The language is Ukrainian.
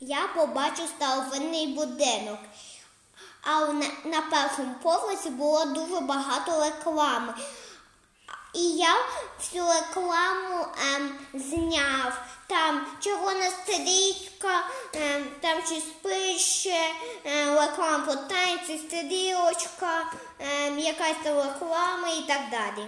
Я побачив старовинний будинок. А на, першому поверсі було дуже багато реклами. І я всю рекламу ем, зняв. Там червона стрічка, ем, там щось пише, ем, реклама про танці, стрілочка, ем, якась там реклама і так далі.